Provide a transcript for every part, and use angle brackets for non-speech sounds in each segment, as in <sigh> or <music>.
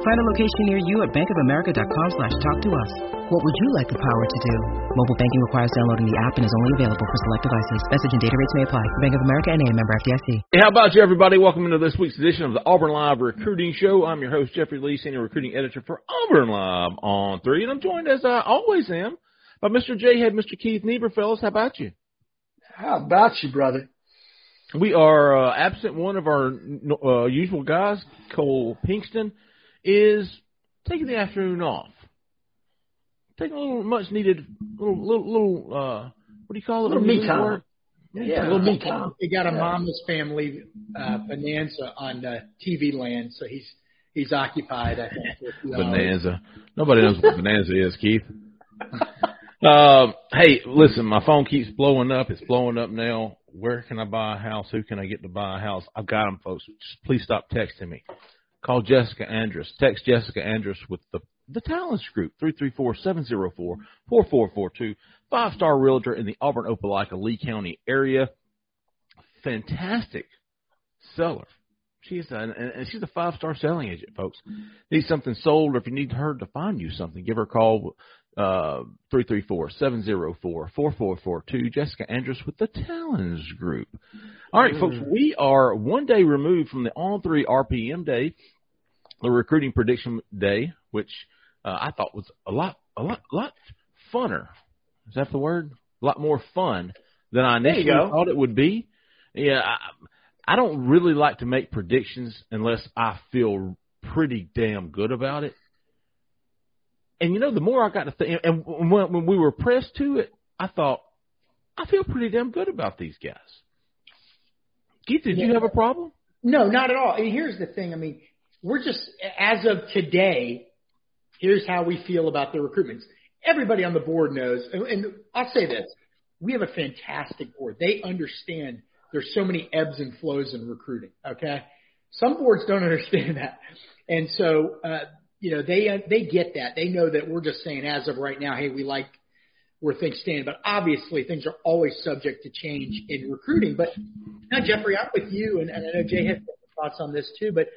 Find a location near you at bankofamerica.com slash talk to us. What would you like the power to do? Mobile banking requires downloading the app and is only available for select devices. Message and data rates may apply. Bank of America and a member FDIC. Hey, how about you, everybody? Welcome into this week's edition of the Auburn Live Recruiting Show. I'm your host, Jeffrey Lee, Senior Recruiting Editor for Auburn Live on 3, and I'm joined, as I always am, by Mr. J Head, Mr. Keith Niebuhr. Fellas, how about you? How about you, brother? We are uh, absent one of our uh, usual guys, Cole Pinkston, is taking the afternoon off. Taking a little much needed little little, little uh what do you call it? Little me time. Work? Yeah, a little me time. He got a mama's family uh, bonanza on uh, TV land, so he's he's occupied. I think. for a few. Bonanza. Nobody knows what bonanza is, Keith. <laughs> Um, hey, listen, my phone keeps blowing up. It's blowing up now. Where can I buy a house? Who can I get to buy a house? I've got them, folks. Just please stop texting me. Call Jessica Andrus. Text Jessica Andrus with the the Talents Group, 334-704-4442. Five-star realtor in the Auburn, Opelika, Lee County area. Fantastic seller. She's a, and she's a five-star selling agent, folks. Need something sold, or if you need her to find you something, give her a call, uh, 334-704-4442. Jessica Andrus with the Talents Group. All right, folks, we are one day removed from the On 3 RPM day, the recruiting prediction day, which uh, I thought was a lot, a lot, lot funner. Is that the word? A lot more fun than I initially thought it would be. Yeah, I, I don't really like to make predictions unless I feel pretty damn good about it. And you know, the more I got to think, and when, when we were pressed to it, I thought, I feel pretty damn good about these guys. Keith, did you have a problem? No, not at all. And here's the thing. I mean, we're just as of today. Here's how we feel about the recruitments. Everybody on the board knows, and I'll say this: we have a fantastic board. They understand there's so many ebbs and flows in recruiting. Okay, some boards don't <laughs> understand that, and so uh, you know they uh, they get that. They know that we're just saying as of right now, hey, we like where things stand. But obviously, things are always subject to change in recruiting. But now, Jeffrey, I'm with you, and, and I know Jay has thoughts on this too. But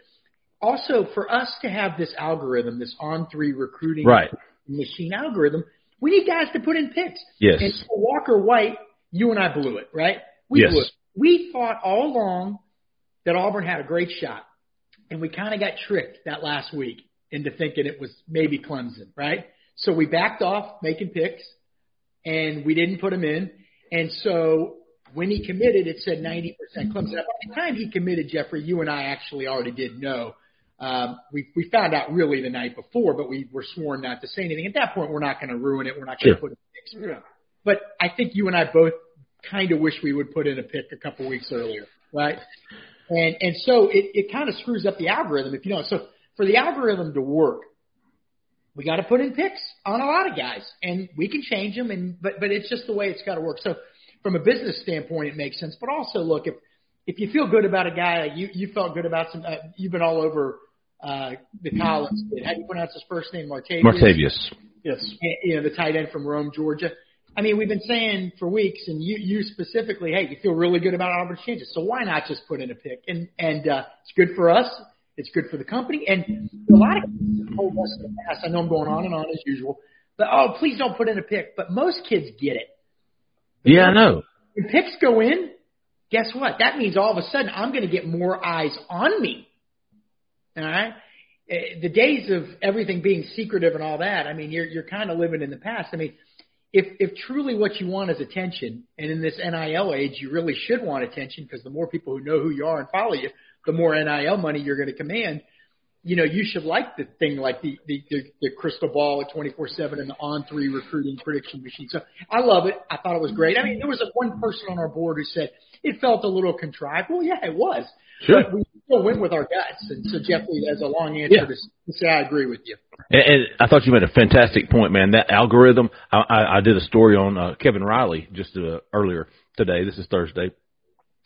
also, for us to have this algorithm, this on three recruiting Right. machine algorithm, we need guys to put in picks. Yes. And for Walker White, you and I blew it, right? We Yes. blew it. We thought all along that Auburn had a great shot, and we kind of got tricked that last week into thinking it was maybe Clemson, right? So we backed off making picks, and we didn't put him in. And so when he committed, it said 90% Clemson. By the time he committed, Jeffrey, you and I actually already did know. Um, we we found out really the night before, but we were sworn not to say anything. At that point, we're not going to ruin it. We're not going to Sure. put in. But I think you and I both kind of wish we would put in a pick a couple weeks earlier, right? And and so it, it kind of screws up the algorithm if you know. So for the algorithm to work, we got to put in picks on a lot of guys, and we can change them. And but but it's just the way it's got to work. So from a business standpoint, it makes sense. But also, look if if you feel good about a guy, you you felt good about some. Uh, you've been all over uh, the Collins. How do you pronounce his first name? Martavius. Martavius. Yes. You know the tight end from Rome, Georgia. I mean, we've been saying for weeks, and you you specifically, hey, you feel really good about Auburn's changes. So why not just put in a pick? And and uh, it's good for us. It's good for the company. And a lot of kids have told us in the past. I know I'm going on and on as usual, but oh, please don't put in a pick. But most kids get it. Yeah, I know. When picks go in, guess what? That means all of a sudden I'm going to get more eyes on me. All right. Eh, The days of everything being secretive and all that. I mean, you're you're kind of living in the past. I mean, if if truly what you want is attention, and in this NIL age, you really should want attention because the more people who know who you are and follow you, the more NIL money you're going to command. You know, you should like the thing like the the the, the crystal ball at 24/7 and the on three recruiting prediction machine. So I love it. I thought it was great. I mean, there was a one person on our board who said it felt a little contrived. Well, yeah, it was. Sure. But we still went with our guts. And so Jeffrey has a long answer Yeah. to, to say I agree with you. And, and I thought you made a fantastic point, man. That algorithm. I, I, I did a story on uh, Kevin Riley just uh, earlier today. This is Thursday,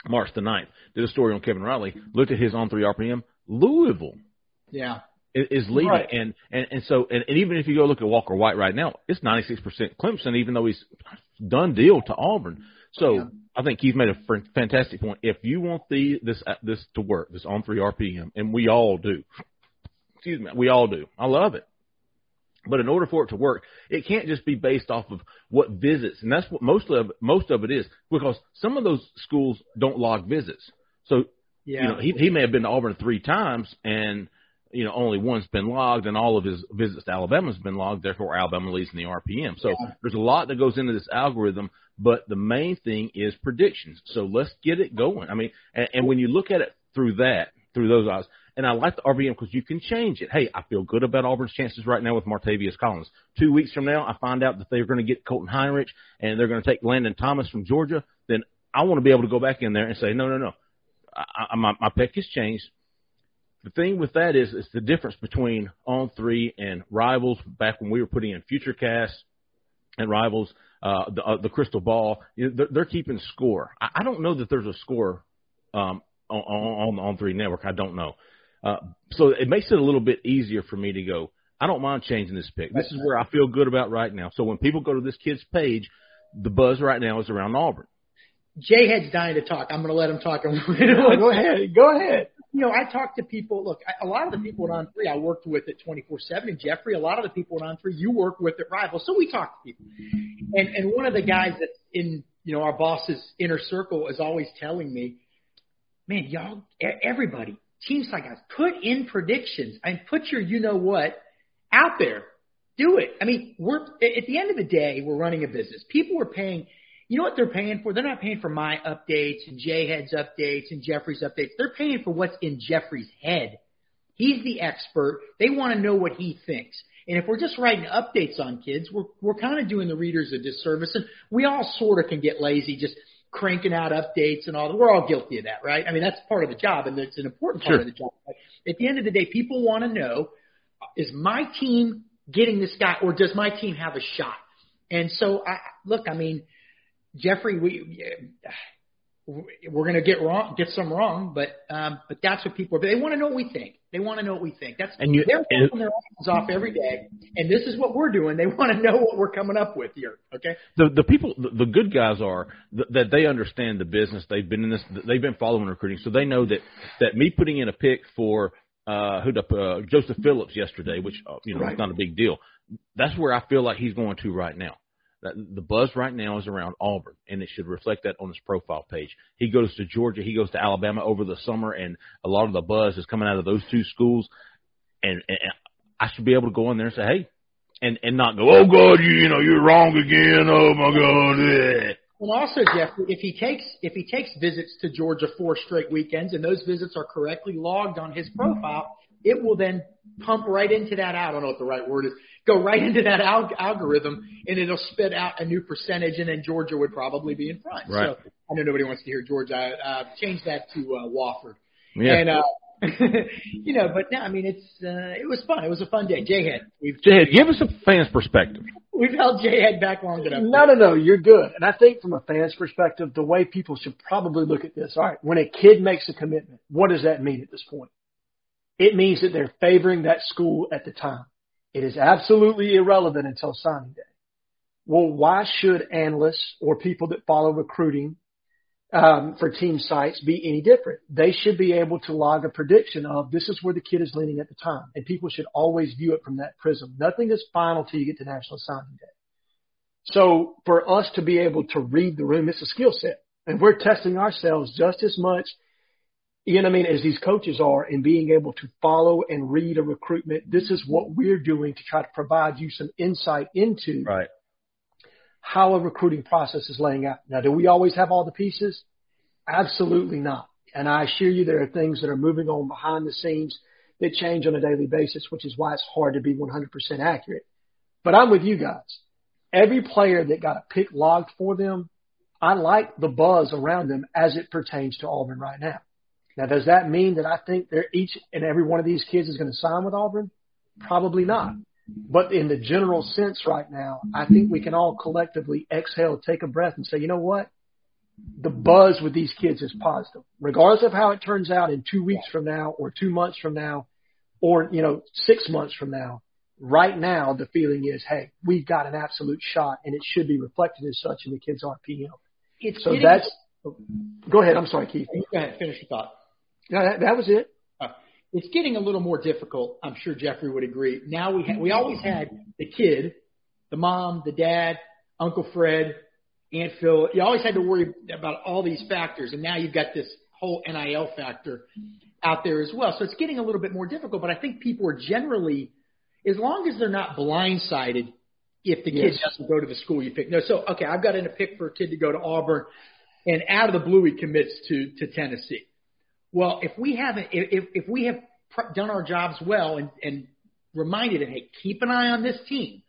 March the 9th. Did a story on Kevin Riley. Looked at his on three RPM. Louisville Yeah. is, is leading, Right. and and and so and, and even if you go look at Walker White right now, it's 96% Clemson, even though he's done deal to Auburn. So Yeah. I think Keith made a fantastic point. If you want the this uh, this to work, this on three RPM, and we all do, excuse me, we all do. I love it. But in order for it to work, it can't just be based off of what visits, and that's what most of most of it is, because some of those schools don't log visits. So Yeah. you know, he he may have been to Auburn three times, and you know only one's been logged, and all of his visits to Alabama has been logged. Therefore, Alabama leads in the RPM. So Yeah. there's a lot that goes into this algorithm, but the main thing is predictions. So let's get it going. I mean, and, and when you look at it through that, through those eyes, and I like the RPM because you can change it. Hey, I feel good about Auburn's chances right now with Martavius Collins. Two weeks from now, I find out that they're going to get Colton Heinrich and they're going to take Landon Thomas from Georgia. Then I want to be able to go back in there and say, no, no, no. I, I, my, my pick has changed. The thing with that is, it's the difference between on three and rivals. Back when we were putting in future casts and rivals, uh, the, uh, the crystal ball, you know, they're, they're keeping score. I, I don't know that there's a score um, on, on, on three network. I don't know. Uh, so it makes it a little bit easier for me to go. I don't mind changing this pick. This is where I feel good about right now. So when people go to this kid's page, the buzz right now is around Auburn. Jay Head's dying to talk. I'm going to let him talk. <laughs> go ahead. Go ahead. you know, I talk to people. Look, I, a lot of the people at On Three I worked with at 24/7, and Jeffrey. A lot of the people at On Three you work with at Rival, so we talk to people. And and one of the guys that's in you know our boss's inner circle is always telling me, man, y'all, e- everybody, team side guys, put in predictions and put your you know what out there. Do it. I mean, we're at the end of the day, we're running a business. People are paying. You know what they're paying for? They're not paying for my updates and Jay Head's updates and Jeffrey's updates. They're paying for what's in Jeffrey's head. He's the expert. They want to know what he thinks. And if we're just writing updates on kids, we're we're kind of doing the readers a disservice. And we all sort of can get lazy just cranking out updates and all. We're all guilty of that, right? I mean, that's part of the job, and it's an important part Sure. of the job. But at the end of the day, people want to know: is my team getting this guy, or does my team have a shot? And so, I look. I mean, Jeffrey, we we're going to get wrong, get some wrong, but um, but that's what people. They want to know what we think. They want to know what we think. That's And you- they're and- their asses off every day, and this is what we're doing. They want to know what we're coming up with here. Okay. the the people the, the good guys are th- that they understand the business they've been in this they've been following recruiting so they know that that me putting in a pick for uh who uh Joseph Phillips yesterday which uh, you know Right. it's not a big deal that's where I feel like he's going to right now the buzz right now is around Auburn and it should reflect that on his profile page he goes to Georgia he goes to Alabama over the summer and a lot of the buzz is coming out of those two schools and, and I should be able to go in there and say hey and and not go, oh God, you, you know, you're wrong again. Oh my God. eh." And also, Jeff, if he takes if he takes visits to Georgia four straight weekends, and those visits are correctly logged on his profile, it will then pump right into that. I don't know what the right word is. Go right into that al- algorithm, and it'll spit out a new percentage, and then Georgia would probably be in front. Right. So I know nobody wants to hear Georgia. Uh, change that to uh, Wofford. Yeah. And uh, <laughs> you know, but no, I mean it's uh, it was fun. It was a fun day. Jay Head, we've Jay, give us a fan's perspective. we've held Jay Head back long enough. No, no, no. You're good. And I think from a fan's perspective, the way people should probably look at this, all right, when a kid makes a commitment, what does that mean at this point? It means that they're favoring that school at the time. It is absolutely irrelevant until signing day. Well, why should analysts or people that follow recruiting um, for team sites be any different? They should be able to log a prediction of this is where the kid is leaning at the time, and people should always view it from that prism. Nothing is final till you get to national signing day. So for us to be able to read the room, it's a skill set, and we're testing ourselves just as much. You know what I mean? As these coaches are in being able to follow and read a recruitment, this is what we're doing to try to provide you some insight into Right. how a recruiting process is laying out. Now, do we always have all the pieces? Absolutely not. And I assure you there are things that are moving on behind the scenes that change on a daily basis, which is why it's hard to be 100% accurate. But I'm with you guys. Every player that got a pick logged for them, I like the buzz around them as it pertains to Auburn right now. Now, does that mean that I think they're each and every one of these kids is going to sign with Auburn? Probably not. But in the general sense right now, I think we can all collectively exhale, take a breath and say, you know what? the buzz with these kids is positive, regardless of how it turns out in two weeks from now or two months from now or, you know, six months from now. Right now, the feeling is, hey, we've got an absolute shot and it should be reflected as such in the kids' RPM. It's So getting- that's, go ahead. I'm sorry, Keith. Go ahead, finish your thought. No, that, that was it. Uh, it's getting a little more difficult. I'm sure Jeffrey would agree. Now we ha- we always had the kid, the mom, the dad, Uncle Fred, Aunt Phil. You always had to worry about all these factors, and now you've got this whole NIL factor out there as well. So it's getting a little bit more difficult. But I think people are generally, as long as they're not blindsided, if the kid Yes. doesn't go to the school you pick. No, so okay, I've got in a pick for a kid to go to Auburn, and out of the blue he commits to to Tennessee. Well, if we haven't, if if, we have done our jobs well and and reminded him, hey, keep an eye on this team.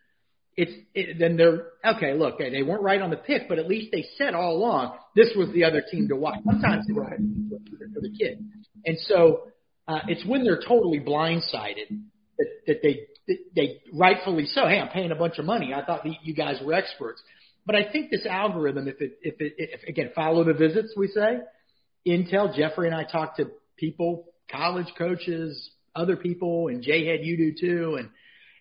It's it, then they're okay. Look, they weren't right on the pick, but at least they said all along this was the other team to watch. Sometimes it's right for the kid, and so uh, it's when they're totally blindsided that, that they that they rightfully so. Hey, I'm paying a bunch of money. I thought that you guys were experts, but I think this algorithm, if it if it if again follow the visits, we say Intel. Jeffrey and I talk to people, college coaches, other people, and Jay Head, you do too, and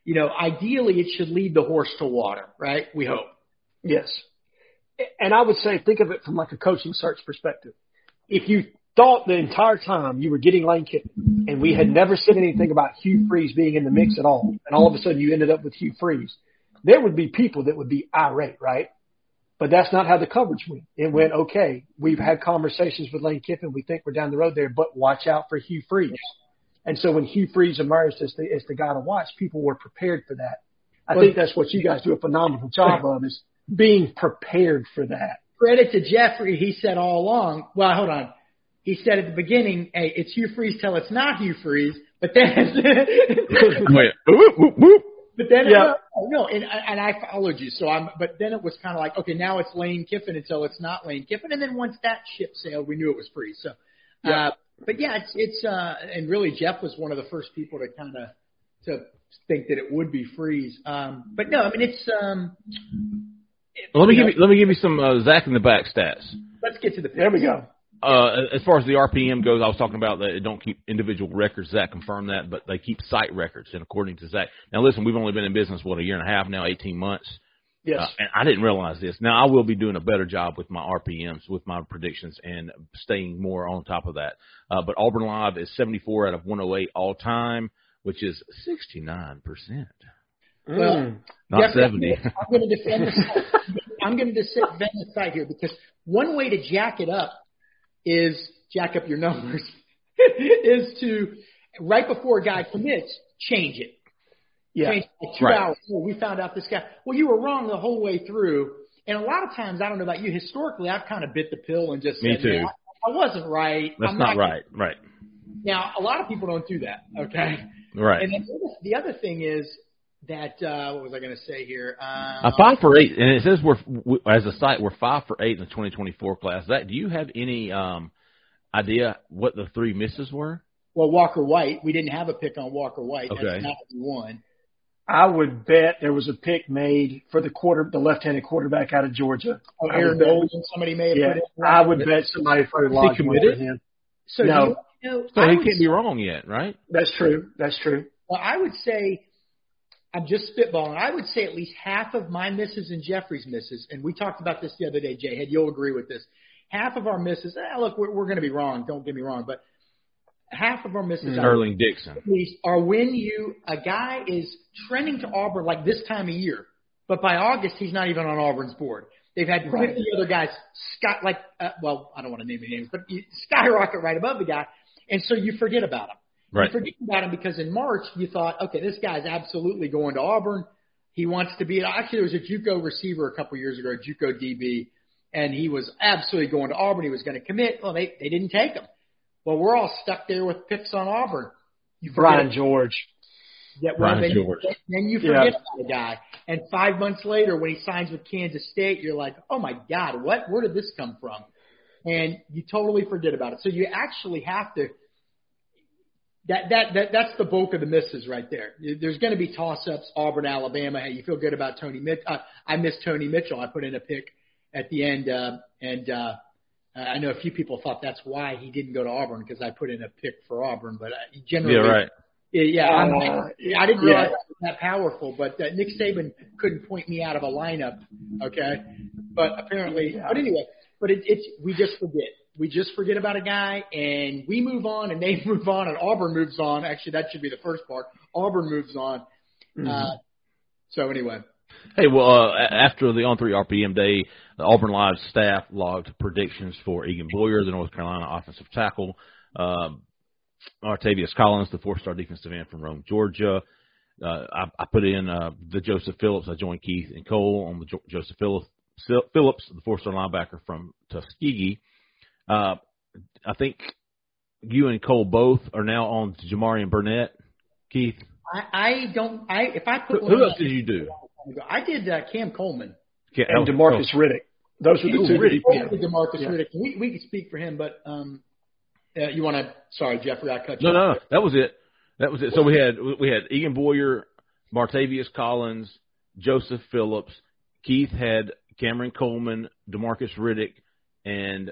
you know, ideally it should lead the horse to water, right? We hope. Yes. And I would say, think of it from like a coaching search perspective. If you thought the entire time you were getting Lane Kiffin and we had never said anything about Hugh Freeze being in the mix at all, and all of a sudden you ended up with Hugh Freeze, there would be people that would be irate, right? But that's not how the coverage went. It went, okay, we've had conversations with Lane Kiffin. We think we're down the road there, but watch out for Hugh Freeze. And so when Hugh Freeze emerged as the, as the guy to watch, people were prepared for that. I Well- think that's what you guys do a phenomenal job of is being prepared for that. Credit to Jeffrey, he said all along. Well, hold on. He said at the beginning, "Hey, it's Hugh Freeze till it's not Hugh Freeze." But then, <laughs> <laughs> Wait, whoop, whoop, whoop. But then, Yeah. no, no, and and I followed you. So I'm, but then it was kind of like, okay, now it's Lane Kiffin until it's not Lane Kiffin, and then once that ship sailed, we knew it was Freeze. So, Yeah. uh, but yeah, it's it's uh, and really Jeff was one of the first people to kind of to think that it would be Freeze. Um, but no, I mean it's um. it- Let me you give know, you let me give you some uh, Zach in the back stats. Let's get to the. There we go. Uh, as far as the RPM goes, I was talking about that they don't keep individual records. Zach confirmed that, but they keep site records. And according to Zach, now listen, we've only been in business what a year and a half now, eighteen months. Yes. Uh, and I didn't realize this. Now I will be doing a better job with my RPMs, with my predictions, and staying more on top of that. Uh, but Auburn Live is 74 out of 108 all time, which is 69 percent, Well, Mm. not Jeffrey, 70. I'm going to defend. <laughs> I'm going to defend the site here because one way to jack it up is jack up your numbers <laughs> is to right before a guy commits, change it. yeah. Change it two Right. hours. Oh, we found out this guy. Well, you were wrong the whole way through. And a lot of times, I don't know about you. Historically, I've kind of bit the pill and just Me said, too. I, I wasn't right. That's I'm not gonna-" right. Right. Now, a lot of people don't do that. Okay. Right. And then the other thing is that uh, what was I going to say here? Um, Uh, five for eight, and it says we're we, as a site we're five for eight in the 2024 class. That do you have any um, idea what the three misses were? Well, Walker White, we didn't have a pick on Walker White. Okay. That's not what we won. I would bet there was a pick made for the quarter, the left-handed quarterback out of Georgia. Oh, I Aaron would bet- Nolan, somebody may have Yeah, put in. I would bet somebody probably lodged one for him. So No. you know, So I he would, can't be wrong yet, right? That's true. That's true. well, I would say, I'm just spitballing. I would say at least half of my misses and Jeffrey's misses, and we talked about this the other day, Jay. Had you'll agree with this? Half of our misses. Eh, look, we're, we're going to be wrong. Don't get me wrong, but half of our misses. are Sterling Dixon. least are when you a guy is trending to Auburn like this time of year, but by August he's not even on Auburn's board. They've had 50 Right. other guys sky like uh, well I don't want to name any names, but you skyrocket right above the guy, and so you forget about him. Right. You forget about him because in March you thought, okay, this guy's absolutely going to Auburn. He wants to be. Actually, there was a JUCO receiver a couple years ago, a JUCO DB, and he was absolutely going to Auburn. He was going to commit. Well, they they didn't take him. Well, we're all stuck there with picks on Auburn. You forget Brian George. yeah, well, Brian then, George. then you Yeah. forget about the guy. And five months later, when he signs with Kansas State, you're like, oh my God, what? Where did this come from? And you totally forget about it. So you actually have to. That that that that's the bulk of the misses right there. There's going to be toss-ups. Auburn, Alabama. Hey, you feel good about Tony Mitchell? Uh, I missed Tony Mitchell. I put in a pick at the end, uh, and uh, I know a few people thought that's why he didn't go to Auburn because I put in a pick for Auburn, but uh, generally, Yeah, right. yeah, yeah, I'm, Uh, I didn't realize yeah. it was that powerful, but uh, Nick Saban couldn't point me out of a lineup. Okay, but apparently, Yeah. but anyway, but it, it's we just forget. We just forget about a guy, and we move on, and they <laughs> move on, and Auburn moves on. Actually, that should be the first part. Auburn moves on. Mm-hmm. Uh, so anyway, Hey, well, uh, after the on three RPM day, the Auburn Live staff logged predictions for Egan Boyer, the North Carolina offensive tackle, um, Artavius Collins, the four-star defensive end from Rome, Georgia. Uh, I, I put in uh, the Joseph Phillips. I joined Keith and Cole on the jo- Joseph Phillips, Phillips, the four-star linebacker from Tuskegee. Uh, I think you and Cole both are now on Jamarian Burnett. Keith, I, I don't. I if I put who, who else did you do? I did uh, Cam Coleman. Okay, and Demarcus close. Riddick. Those were the Ooh, two. that Riddick, he Coleman picked. did Demarcus Yeah. Riddick. We we could speak for him, but um, uh, you want to? Sorry, Jeffrey, I cut you. No, no, off. no. That was it. That was it. So we had we had Egan Boyer, Martavius Collins, Joseph Phillips. Keith had Cameron Coleman, Demarcus Riddick, and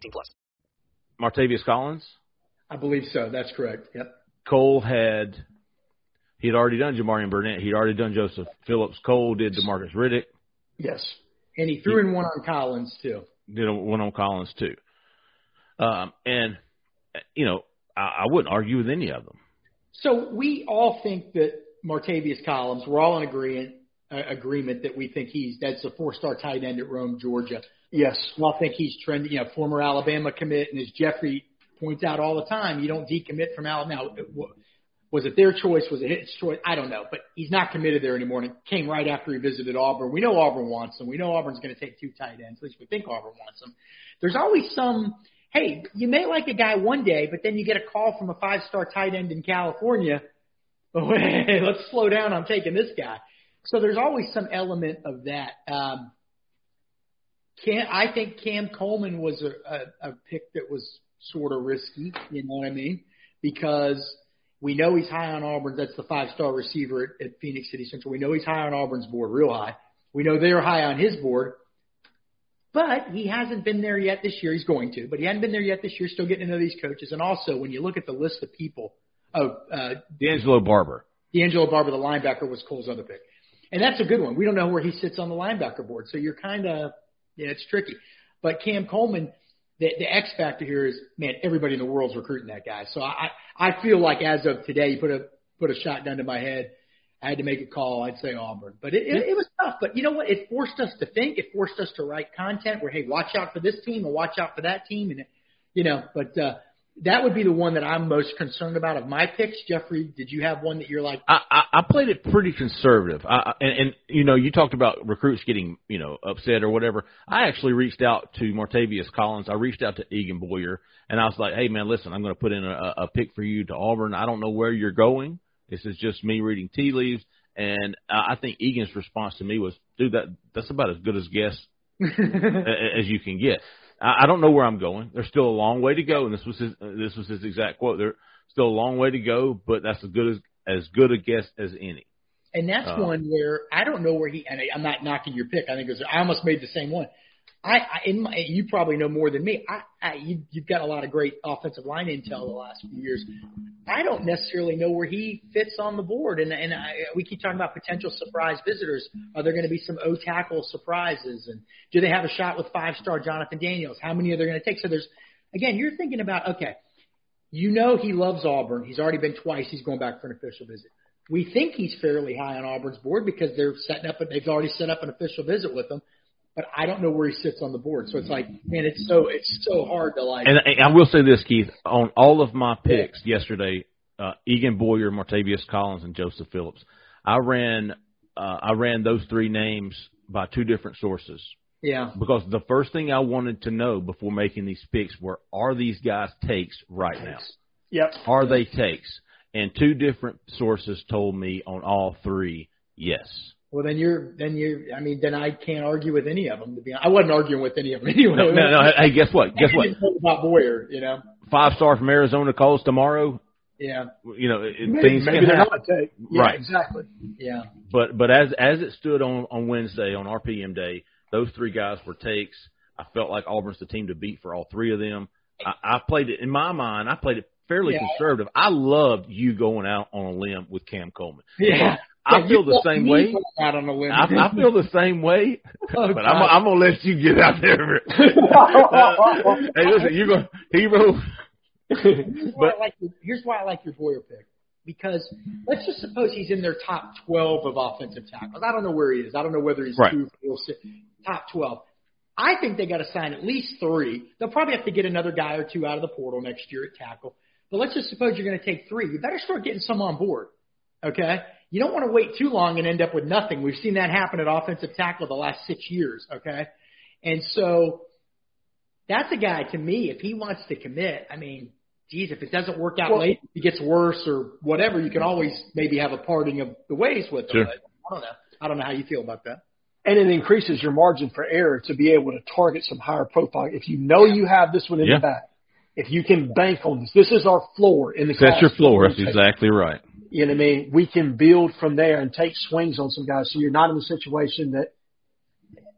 18 plus. Martavius Collins. I believe so. That's correct. Yep. Cole had he had already done Jamarian Burnett. He'd already done Joseph Phillips. Cole did Demarcus Riddick. Yes. And he threw in one on Collins too. Did a- one on Collins too. Um, and you know I, I wouldn't argue with any of them. So we all think that Martavius Collins. We're all in agreement uh, agreement that we think he's that's a four star tight end at Rome, Georgia. Yes. We all think he's trending. You know, former Alabama commit, and as Jeffrey points out all the time, you don't decommit from Alabama. Now, was it their choice? Was it his choice? I don't know, but he's not committed there anymore. And it came right after he visited Auburn. We know Auburn wants him. We know Auburn's going to take two tight ends. At least we think Auburn wants him. There's always some. Hey, you may like a guy one day, but then you get a call from a five-star tight end in California. Oh, <laughs> hey, let's slow down. I'm taking this guy. So there's always some element of that. Um, Cam, I think Cam Coleman was a, a, a pick that was sort of risky. You know what I mean? Because we know he's high on Auburn. That's the five-star receiver at, at Phenix City Central. We know he's high on Auburn's board, real high. We know they're high on his board. But he hasn't been there yet this year. He's going to, but he hasn't been there yet this year. Still getting to know these coaches. And also, when you look at the list of people, oh, uh, D'Angelo Barber. D'Angelo Barber, the linebacker, was Cole's other pick. And that's a good one. We don't know where he sits on the linebacker board. So you're kind of, yeah, it's tricky. But Cam Coleman, the, the X factor here is, man, everybody in the world's recruiting that guy. So I, I feel like as of today, you put a, put a shotgun to my head. I had to make a call. I'd say Auburn, but it, it, it was tough. But you know what? It forced us to think. It forced us to write content where, hey, watch out for this team and watch out for that team. And, it, you know, but, uh, that would be the one that I'm most concerned about of my picks. Jeffrey, did you have one that you're like, I, I, I played it pretty conservative. I, and, and you know, you talked about recruits getting you know upset or whatever. I actually reached out to Martavius Collins. I reached out to Egan Boyer, and I was like, "Hey man, listen, I'm going to put in a, a pick for you to Auburn. I don't know where you're going. This is just me reading tea leaves." And I think Egan's response to me was, "Dude, that that's about as good as guess <laughs> as you can get." I I don't know where I'm going. There's still a long way to go, and this was his, this was his exact quote. There's still a long way to go, but that's as good as as good a guess as any. And that's Uh, one where I don't know where he. And I- I'm not knocking your pick. I think it was. I almost made the same one. I, I in my, you probably know more than me. I, I you, you've got a lot of great offensive line intel the last few years. I don't necessarily know where he fits on the board, and and I, we keep talking about potential surprise visitors. Are there going to be some O tackle surprises, and do they have a shot with five star Jonathan Daniels? How many are they going to take? So there's again, you're thinking about okay, you know he loves Auburn. He's already been twice. He's going back for an official visit. We think he's fairly high on Auburn's board because they're setting up. They've already set up an official visit with him but I don't know where he sits on the board. So it's like, man, it's so it's so hard to like. And I will say this, Keith, on all of my picks yesterday, uh, Egan Boyer, Martavius Collins, and Joseph Phillips, I ran uh, I ran those three names by two different sources. Yeah. Because the first thing I wanted to know before making these picks were, are these guys takes right now? Yep. Are they takes? And two different sources told me on all three, yes. Well, then you're, then you're, I mean, then I can't argue with any of them. To be honest. I wasn't arguing with any of them <laughs> anyway. No, no, no. Hey, guess what? Guess what? About Boyer, you know. Five star from Arizona calls tomorrow. Yeah. You know, it, Maybe, things maybe can they're happen. not a take. Yeah, Right. Exactly. Yeah. But but as as it stood on on Wednesday on RPM day, those three guys were takes. I felt like Auburn's the team to beat for all three of them. I, I played it in my mind. I played it fairly Yeah. conservative. I loved you going out on a limb with Cam Coleman. Yeah. I feel the same way. Out on a limb. I, I feel the same way, Oh, <laughs> but I'm, I'm gonna let you get out there. Uh, <laughs> <laughs> hey, listen, you're gonna hero. Here's why, But- I like your, here's why I like your Boyer pick. Because let's just suppose he's in their top 12 of offensive tackles. I don't know where he is. I don't know whether he's Right. two, four, six, top 12. I think they got to sign at least three. They'll probably have to get another guy or two out of the portal next year at tackle. But let's just suppose you're going to take three. You better start getting some on board. Okay? You don't want to wait too long and end up with nothing. We've seen that happen at offensive tackle the last six years. Okay? And so that's a guy to me, if he wants to commit, I mean, geez, if it doesn't work out Well- late, if it gets worse or whatever, you can always maybe have a parting of the ways with him. Sure. I don't know. I don't know how you feel about that. and it increases your margin for error to be able to target some higher profile. If you know you have this one in Yeah. the back, if you can bank on this, this is our floor in the That's class. your floor. That's exactly right. You know what I mean? We can build from there and take swings on some guys. So you're not in a situation that,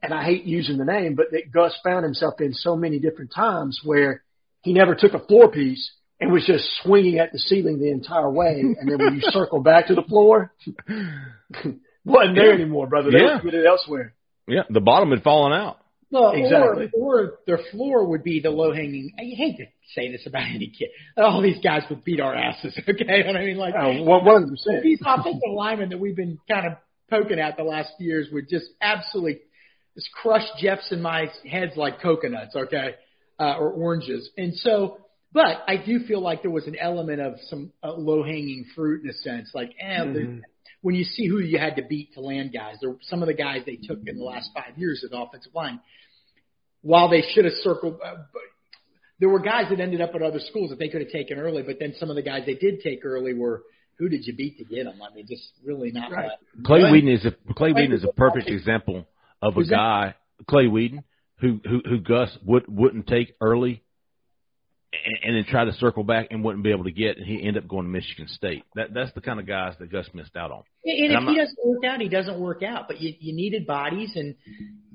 and I hate using the name, but that Gus found himself in so many different times where he never took a floor piece and was just swinging at the ceiling the entire way. And then when you <laughs> circle back to the floor, <laughs> wasn't there Yeah. anymore, brother. They Yeah. were committed elsewhere. Yeah, the bottom had fallen out. Well, Exactly. or, or their floor would be the low hanging. I hate to say this about any kid. All these guys would beat our asses. <laughs> Okay, and I mean like Oh, one hundred percent. these offensive linemen that we've been kind of poking at the last few years would just absolutely just crush Jeffs in my heads like coconuts, okay, uh, or oranges. And so, but I do feel like there was an element of some uh, low hanging fruit in a sense, like eh, Mhm. when you see who you had to beat to land guys, there some of the guys they took in the last five years at the offensive line, while they should have circled. Uh, but there were guys that ended up at other schools that they could have taken early, but then some of the guys they did take early were who did you beat to get them? I mean, just really not. Right. much. Clay But- Whedon is a Clay Whedon is a perfect example of a Who's that? guy, Clay Whedon, who who who Gus would wouldn't take early, and, and then try to circle back and wouldn't be able to get, and he ended up going to Michigan State. That that's the kind of guys that Gus missed out on. And And if I'm he not- doesn't work out, he doesn't work out. But you you needed bodies, and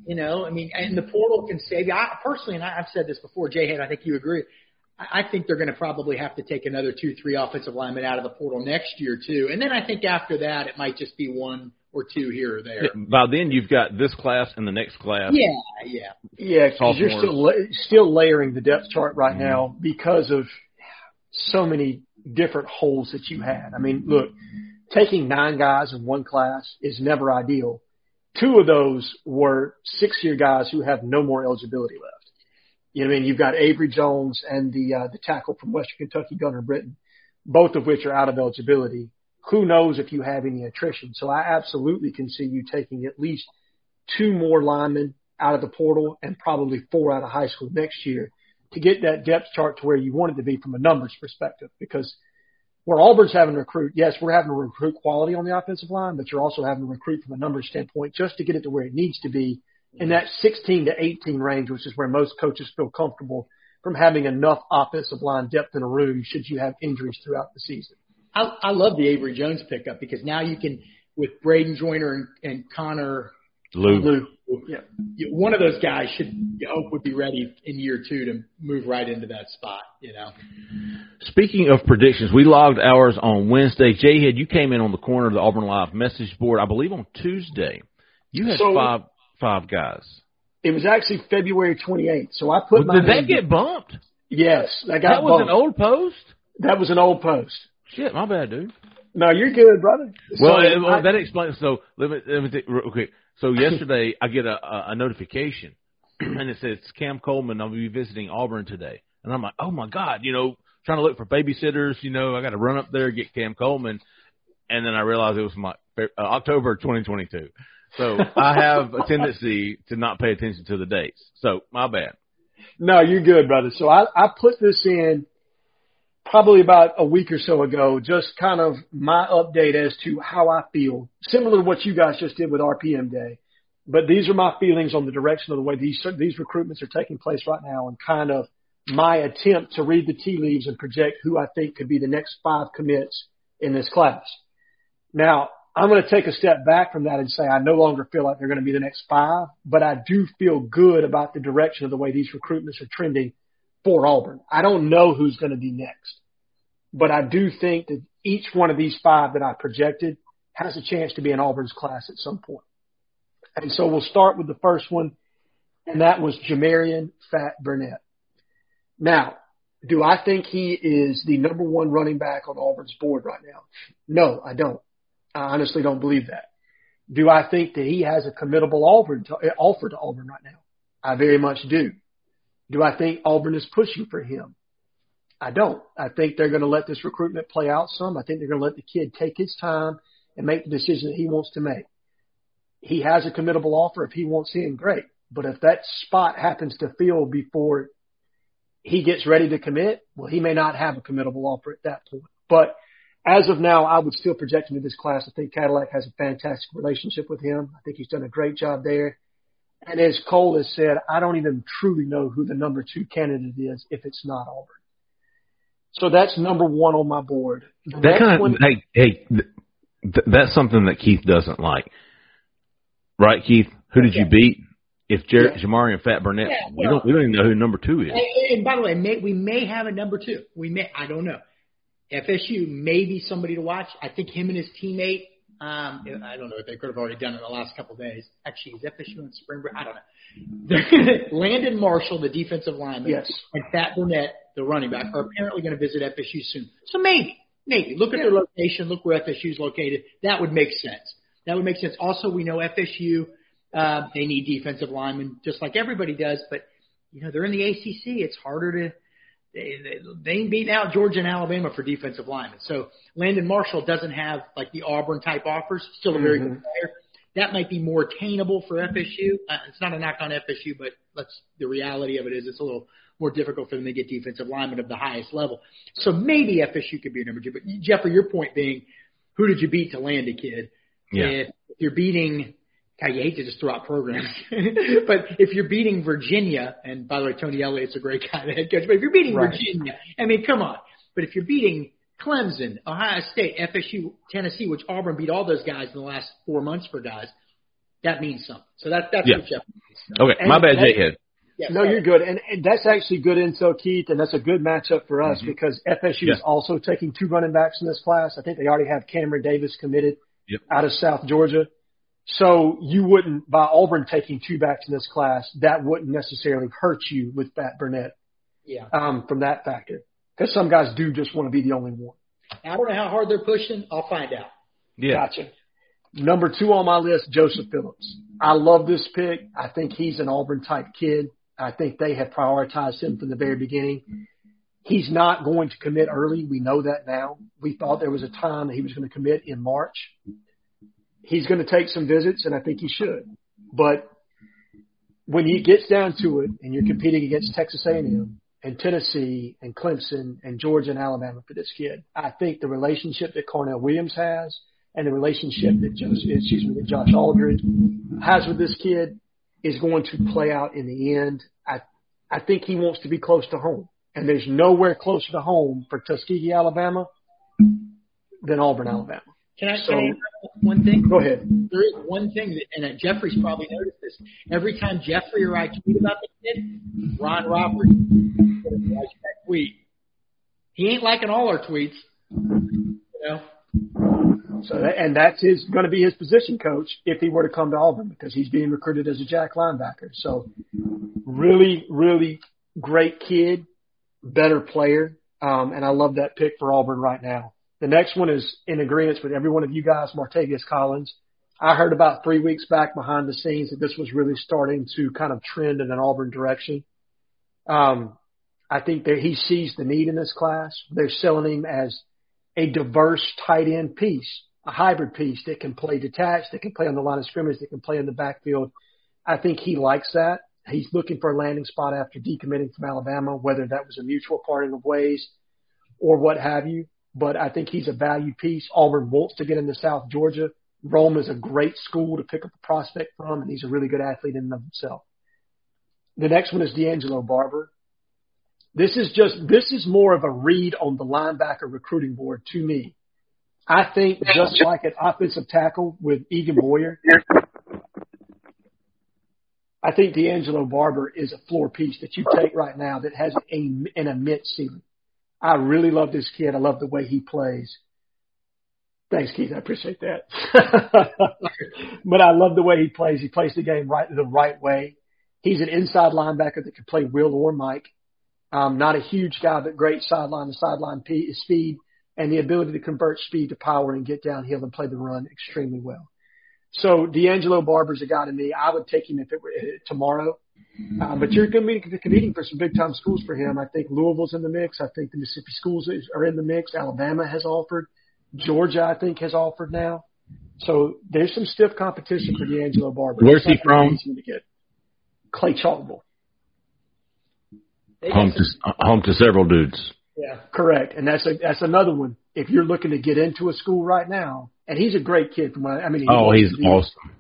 you know, I mean, and the portal can save you. I personally, and I, I've said this before, Jay Head, I think you agree. I I think they're going to probably have to take another two, three offensive linemen out of the portal next year too. And then I think after that, it might just be one or two here or there. By then, you've got this class and the next class. Yeah, yeah. Yeah, because you're still la- still layering the depth chart right Mhm. now because of so many different holes that you had. I mean, look, taking nine guys in one class is never ideal. Two of those were six-year guys who have no more eligibility left. You know, what I mean, you've got Avery Jones and the uh, the tackle from Western Kentucky, Gunnar Britton, both of which are out of eligibility. Who knows if you have any attrition? So I absolutely can see you taking at least two more linemen out of the portal and probably four out of high school next year to get that depth chart to where you want it to be from a numbers perspective. Because where Auburn's having to recruit, yes, we're having to recruit quality on the offensive line, but you're also having to recruit from a numbers standpoint just to get it to where it needs to be in that 16 to 18 range, which is where most coaches feel comfortable from having enough offensive line depth in a room should you have injuries throughout the season. I, I love the Avery Jones pickup because now you can, with Braden Joyner and, and Connor Lew. Lew. Yeah. One of those guys should you hope would be ready in year two to move right into that spot. You know. Speaking of predictions, we logged ours on Wednesday. Jay Head, you came in on the corner of the Auburn Live message board, I believe on Tuesday. You had So- uh, five five guys. It was actually February 28th. So I put Well, my did that get bumped? Yes, I got That was an old post. That was an old post. Shit, my bad, dude. No, you're good, brother. Well, So well I- that explains. So let me let me think real quick. So <laughs> yesterday I get a, a, a notification, <clears throat> and it says Cam Coleman. I'll be visiting Auburn today, and I'm like, oh my god, you know, trying to look for babysitters. You know, I got to run up there get Cam Coleman, and then I realized it was my uh, October 2022. So <laughs> I have a tendency to not pay attention to the dates. So my bad. No, you're good, brother. So I, I put this in probably about a week or so ago, just kind of my update as to how I feel, similar to what you guys just did with RPM Day. But these are my feelings on the direction of the way these these recruitments are taking place right now, and kind of my attempt to read the tea leaves and project who I think could be the next five commits in this class. Now, I'm going to take a step back from that and say I no longer feel like they're going to be the next five, but I do feel good about the direction of the way these recruitments are trending for Auburn. I don't know who's going to be next, but I do think that each one of these five that I projected has a chance to be in Auburn's class at some point. And so we'll start with the first one, and that was Jamarian Fat Burnett. Now, do I think he is the number one running back on Auburn's board right now? No, I don't. I honestly don't believe that. Do I think that he has a committable Auburn to, offer to Auburn right now? I very much do. Do I think Auburn is pushing for him? I don't. I think they're going to let this recruitment play out some. I think they're going to let the kid take his time and make the decision that he wants to make. He has a committable offer. If he wants in, great. But if that spot happens to fill before he gets ready to commit, well, he may not have a committable offer at that point. But as of now, I would still project him to this class. I think Cadillac has a fantastic relationship with him. I think he's done a great job there. And as Cole has said, I don't even truly know who the number two candidate is if it's not Auburn. So that's number one on my board. The That next kind one- of hey hey, th- th- that's something that Keith doesn't like, right? Keith, who did you beat? If Jer- Yeah. Jamarian Fat Burnett, Yeah, we don't we don't even know who number two is. And, and by the way, may, we may have a number two. We may. I don't know. FSU may be somebody to watch. I think him and his teammate. Um, I don't know if they could have already done it in the last couple of days. Actually, is FSU in spring break? I don't know. <laughs> Landon Marshall, the defensive lineman, Yes. and Fat Burnett, the running back, are apparently going to visit FSU soon. So maybe, maybe look at their location. Look where FSU is located. That would make sense. That would make sense. Also, we know FSU. Uh, they need defensive linemen just like everybody does, but you know they're in the ACC. It's harder to they they, they ain't beating out Georgia and Alabama for defensive linemen. So Landon Marshall doesn't have like the Auburn type offers. Still a very good player. That might be more attainable for FSU. Uh, it's not a knock on FSU, but let's the reality of it is it's a little more difficult for them to get defensive linemen of the highest level. So maybe FSU could be a number two. But Jeffrey, your point being, who did you beat to land a kid? Yeah. If you're beating God, you hate to just throw out programs, <laughs> but if you're beating Virginia, and by the way, Tony Elliott's a great <laughs> guy, the head coach. But if you're beating Right. Virginia, I mean, come on. But if you're beating Clemson, Ohio State, FSU, Tennessee, which Auburn beat all those guys in the last four months for guys, that means something. So that, that's Yeah. what Jeff means. Okay, And my bad, that- Jay Head. Yeah, No, you're good. And, and that's actually good intel, Keith, and that's a good matchup for us because FSU is also taking two running backs in this class. I think they already have Cameron Davis committed Yep. out of South Georgia. So you wouldn't, by Auburn taking two backs in this class, that wouldn't necessarily hurt you with Fat Burnett yeah. um, from that factor. Because some guys do just want to be the only one. I don't know how hard they're pushing. I'll find out. Yeah. Gotcha. Number two on my list, Joseph Phillips. I love this pick. I think he's an Auburn type kid. I think they have prioritized him from the very beginning. He's not going to commit early. We know that now. We thought there was a time that he was going to commit in March. He's going to take some visits, and I think he should. But when he gets down to it, and you're competing against Texas A&M and Tennessee and Clemson and Georgia and Alabama for this kid, I think the relationship that Carnell Williams has and the relationship that Josh, excuse me, that Josh Aldridge has with this kid is going to play out in the end. I I think he wants to be close to home, and there's nowhere closer to home for Tuskegee, Alabama, than Auburn, Alabama. Can I, So- can one thing? Go ahead. There is one thing that, and uh, Jeffrey's probably noticed this. Every time Jeffrey or I tweet about the kid, Ron Roberts that tweet. He ain't liking all our tweets. You know. So, and that's his going to be his position coach if he were to come to Auburn because he's being recruited as a jack linebacker. So, really, really great kid, better player, um, and I love that pick for Auburn right now. The next one is in agreement with every one of you guys, Martavius Collins. I heard about three weeks back behind the scenes that this was really starting to kind of trend in an Auburn direction. Um, I think that he sees the need in this class. They're selling him as a diverse tight end piece, a hybrid piece that can play detached, that can play on the line of scrimmage, that can play in the backfield. I think he likes that. He's looking for a landing spot after decommitting from Alabama, whether that was a mutual parting of ways or what have you. But I think he's a value piece. Auburn wants to get into South Georgia. Rome is a great school to pick up a prospect from, and he's a really good athlete in and of himself. The next one is D'Angelo Barber. This is just this is more of a read on the linebacker recruiting board to me. I think just like an offensive tackle with Egan Boyer, I think D'Angelo Barber is a floor piece that you take right now that has a, an immense ceiling. I really love this kid. I love the way he plays. Thanks, Keith. I appreciate that. <laughs> but I love the way he plays. He plays the game right the right way. He's an inside linebacker that can play Will or Mike. Um, not a huge guy, but great sideline to sideline speed and the ability to convert speed to power and get downhill and play the run extremely well. So D'Angelo Barber's a guy to me. I would take him if it were uh, tomorrow. Um, but you're competing, competing for some big time schools for him. I think Louisville's in the mix. I think the Mississippi schools are in the mix. Alabama has offered. Georgia, I think, has offered now. So there's some stiff competition for D'Angelo Barber. Where's he from? To get. Clay Chalkville. Home to home to several dudes. Yeah, correct. And that's a that's another one. If you're looking to get into a school right now, and he's a great kid from my, I mean, he oh, he's be, awesome.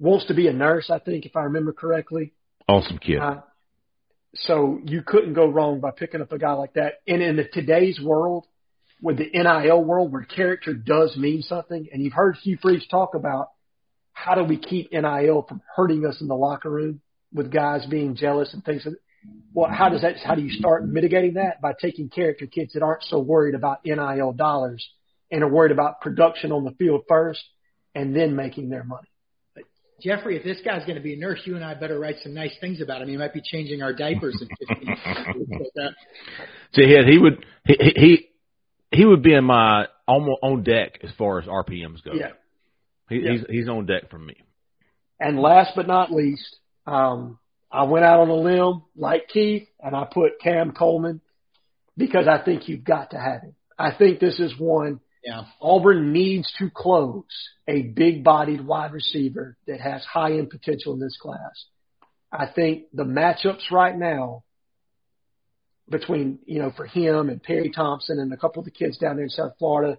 Wants to be a nurse, I think, if I remember correctly. Awesome kid. Uh, so you couldn't go wrong by picking up a guy like that. And in the today's world, with the NIL world, where character does mean something, and you've heard Hugh Freeze talk about how do we keep NIL from hurting us in the locker room with guys being jealous and things. Well, how does that? How do you start mitigating that by taking character kids that aren't so worried about NIL dollars and are worried about production on the field first, and then making their money. Jeffrey, if this guy's going to be a nurse, you and I better write some nice things about him. He might be changing our diapers in 15 years. <laughs> See, he, he would he, he he would be in my almost on deck as far as RPMs go. Yeah, he, yeah. he's he's on deck for me. And last but not least, um, I went out on a limb like Keith, and I put Cam Coleman because I think you've got to have him. I think this is one yeah. Auburn needs to close a big bodied wide receiver that has high end potential in this class. I think the matchups right now between, you know, for him and Perry Thompson and a couple of the kids down there in South Florida,